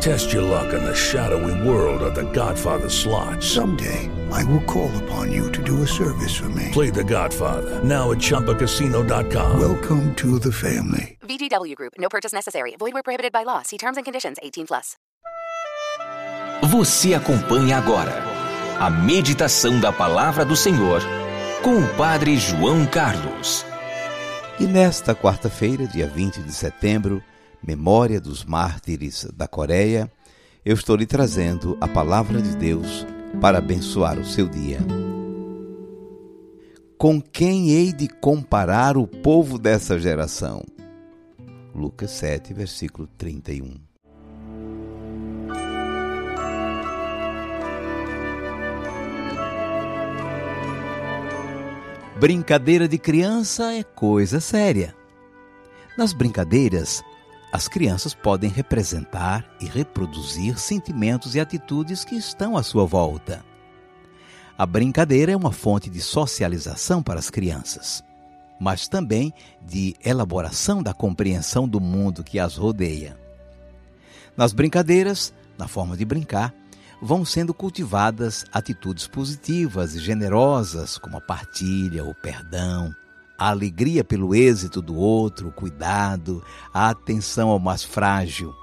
Test your luck in the shadowy world of The Godfather slot. Someday, I will call upon you to do a service for me. Play The Godfather now at ChumbaCasino.com. Welcome to the family. VGW Group. No purchase necessary. Void where prohibited by law. See terms and conditions. 18 plus. Você acompanha agora a meditação da palavra do Senhor com o Padre João Carlos. E nesta quarta-feira, dia 20 de setembro, memória dos mártires da Coreia, eu estou lhe trazendo a palavra de Deus para abençoar o seu dia. Com quem hei de comparar o povo dessa geração? Lucas 7, versículo 31. Brincadeira de criança é coisa séria. Nas brincadeiras, as crianças podem representar e reproduzir sentimentos e atitudes que estão à sua volta. A brincadeira é uma fonte de socialização para as crianças, mas também de elaboração da compreensão do mundo que as rodeia. Nas brincadeiras, na forma de brincar, vão sendo cultivadas atitudes positivas e generosas, como a partilha, o perdão, a alegria pelo êxito do outro, o cuidado, a atenção ao mais frágil.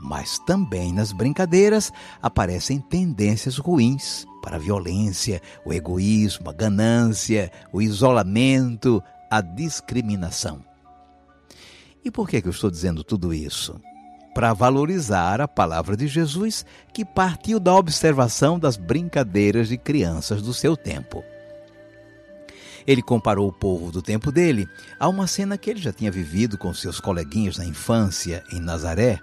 Mas também nas brincadeiras aparecem tendências ruins para a violência, o egoísmo, a ganância, o isolamento, a discriminação. E por que, que eu estou dizendo tudo isso? Para valorizar a palavra de Jesus que partiu da observação das brincadeiras de crianças do seu tempo. Ele comparou o povo do tempo dele a uma cena que ele já tinha vivido com seus coleguinhas na infância em Nazaré,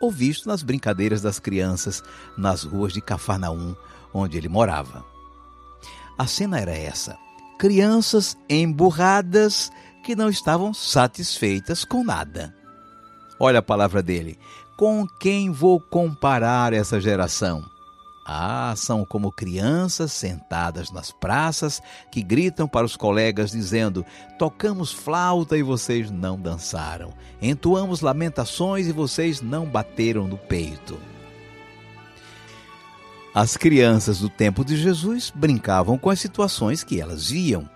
ou visto nas brincadeiras das crianças nas ruas de Cafarnaum, onde ele morava. A cena era essa: crianças emburradas que não estavam satisfeitas com nada. Olha a palavra dele. Com quem vou comparar essa geração? Ah, são como crianças sentadas nas praças que gritam para os colegas dizendo: Tocamos flauta e vocês não dançaram. Entoamos lamentações e vocês não bateram no peito. As crianças do tempo de Jesus brincavam com as situações que elas viam.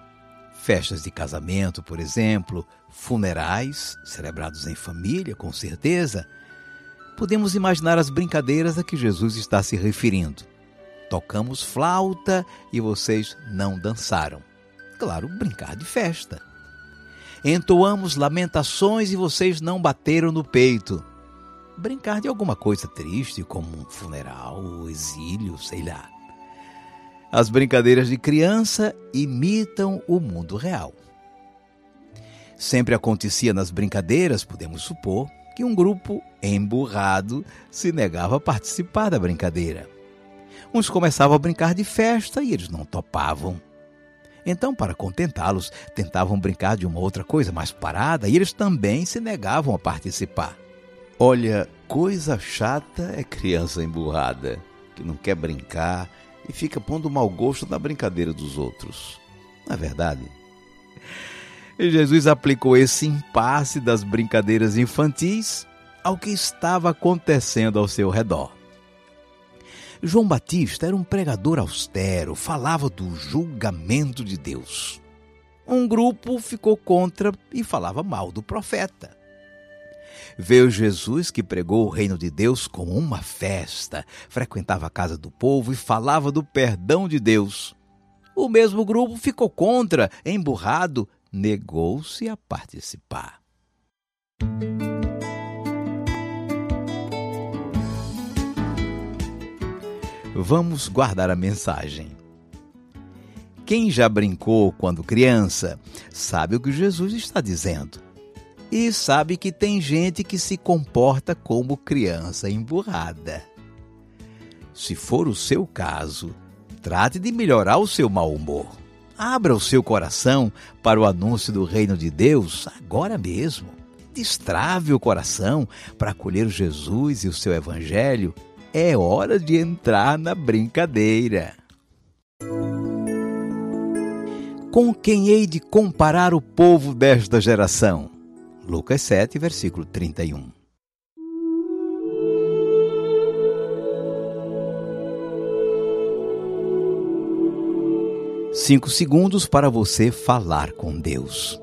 Festas de casamento, por exemplo, funerais, celebrados em família, com certeza. Podemos imaginar as brincadeiras a que Jesus está se referindo. Tocamos flauta e vocês não dançaram. Claro, brincar de festa. Entoamos lamentações e vocês não bateram no peito brincar de alguma coisa triste, como um funeral, exílio, sei lá. As brincadeiras de criança imitam o mundo real. Sempre acontecia nas brincadeiras, podemos supor, que um grupo emburrado se negava a participar da brincadeira. Uns começavam a brincar de festa e eles não topavam. Então, para contentá-los, tentavam brincar de uma outra coisa mais parada e eles também se negavam a participar. Olha, coisa chata é criança emburrada, que não quer brincar e fica pondo mau gosto na brincadeira dos outros. Não é verdade? E Jesus aplicou esse impasse das brincadeiras infantis ao que estava acontecendo ao seu redor. João Batista era um pregador austero, falava do julgamento de Deus. Um grupo ficou contra e falava mal do profeta. Veio Jesus que pregou o reino de Deus como uma festa, frequentava a casa do povo e falava do perdão de Deus. O mesmo grupo ficou contra, emburrado, negou-se a participar. Vamos guardar a mensagem. Quem já brincou quando criança sabe o que Jesus está dizendo e sabe que tem gente que se comporta como criança emburrada. Se for o seu caso, trate de melhorar o seu mau humor. Abra o seu coração para o anúncio do reino de Deus agora mesmo. destrave o coração para acolher Jesus e o seu Evangelho, é hora de entrar na brincadeira. Com quem hei de comparar o povo desta geração? Lucas 7, versículo 31. Cinco segundos para você falar com Deus.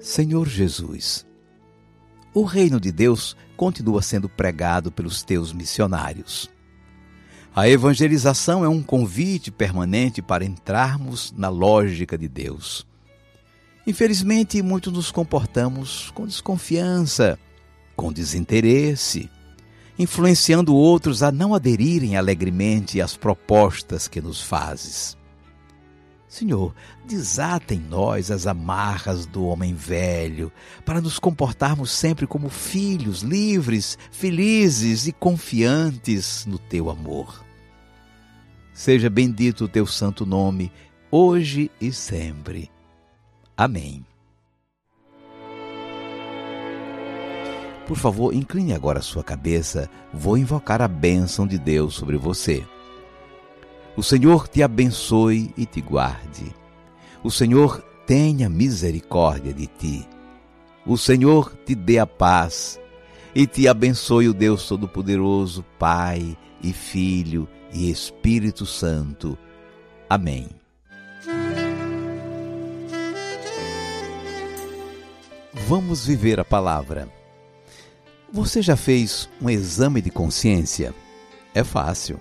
Senhor Jesus, o reino de Deus continua sendo pregado pelos teus missionários. A evangelização é um convite permanente para entrarmos na lógica de Deus. Infelizmente, muitos nos comportamos com desconfiança, com desinteresse, influenciando outros a não aderirem alegremente às propostas que nos fazes. Senhor, desata em nós as amarras do homem velho, para nos comportarmos sempre como filhos livres, felizes e confiantes no teu amor. Seja bendito o teu santo nome, hoje e sempre. Amém. Por favor, incline agora a sua cabeça, vou invocar a bênção de Deus sobre você. O Senhor te abençoe e te guarde. O Senhor tenha misericórdia de ti. O Senhor te dê a paz e te abençoe o Deus Todo-Poderoso, Pai e Filho e Espírito Santo. Amém. Vamos viver a palavra. Você já fez um exame de consciência? É fácil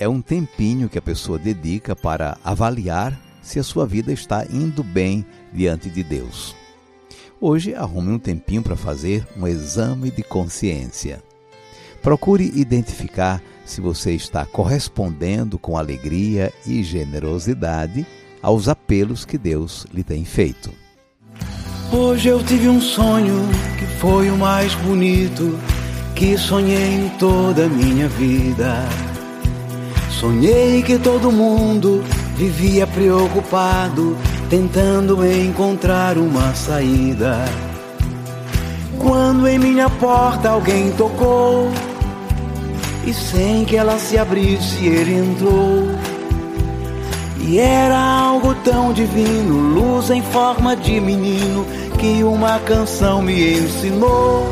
é um tempinho que a pessoa dedica para avaliar se a sua vida está indo bem diante de Deus. Hoje, arrume um tempinho para fazer um exame de consciência. Procure identificar se você está correspondendo com alegria e generosidade aos apelos que Deus lhe tem feito. Hoje eu tive um sonho que foi o mais bonito que sonhei em toda a minha vida. Sonhei que todo mundo vivia preocupado, tentando encontrar uma saída. Quando em minha porta alguém tocou, e sem que ela se abrisse, ele entrou. E era algo tão divino, luz em forma de menino, que uma canção me ensinou.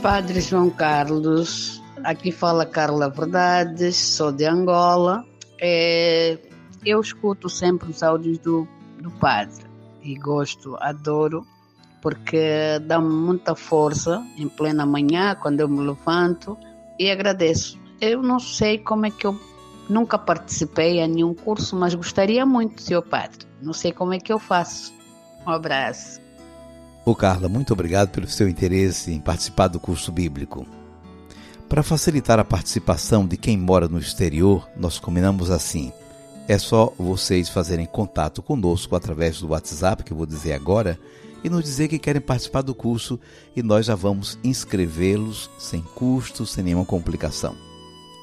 Padre João Carlos, aqui fala Carla Verdades, sou de Angola. É, eu escuto sempre os áudios do, do Padre e gosto, adoro, porque dá-me muita força em plena manhã, quando eu me levanto, e agradeço. Eu não sei como é que eu nunca participei em nenhum curso, mas gostaria muito, seu Padre. Não sei como é que eu faço. Um abraço. Ô Carla, muito obrigado pelo seu interesse em participar do curso bíblico. Para facilitar a participação de quem mora no exterior, nós combinamos assim: é só vocês fazerem contato conosco através do WhatsApp, que eu vou dizer agora, e nos dizer que querem participar do curso e nós já vamos inscrevê-los sem custo, sem nenhuma complicação.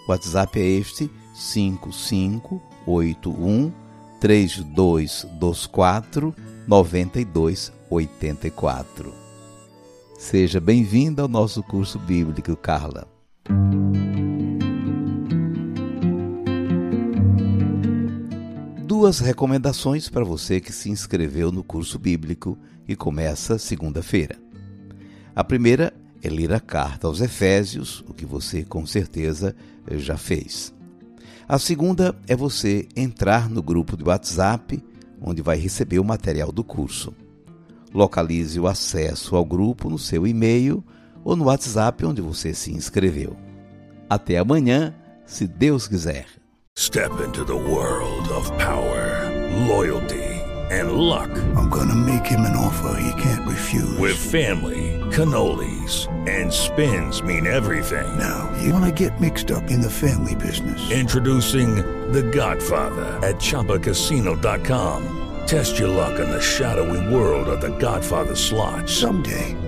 O WhatsApp é este: 5581 3224 9284. Seja bem-vinda ao nosso curso bíblico, Carla. Duas recomendações para você que se inscreveu no curso bíblico e começa segunda-feira. A primeira é ler a carta aos Efésios, o que você com certeza já fez. A segunda é você entrar no grupo de WhatsApp onde vai receber o material do curso. Localize o acesso ao grupo no seu e-mail ou no WhatsApp onde você se inscreveu. Até amanhã, se Deus quiser. Step into the world of power, loyalty and luck. I'm gonna make him an offer he can't refuse. With family cannolis, and spins mean everything. Now, you want to get mixed up in the family business. Introducing The Godfather at ChumbaCasino.com. Test your luck in the shadowy world of The Godfather slot. Someday,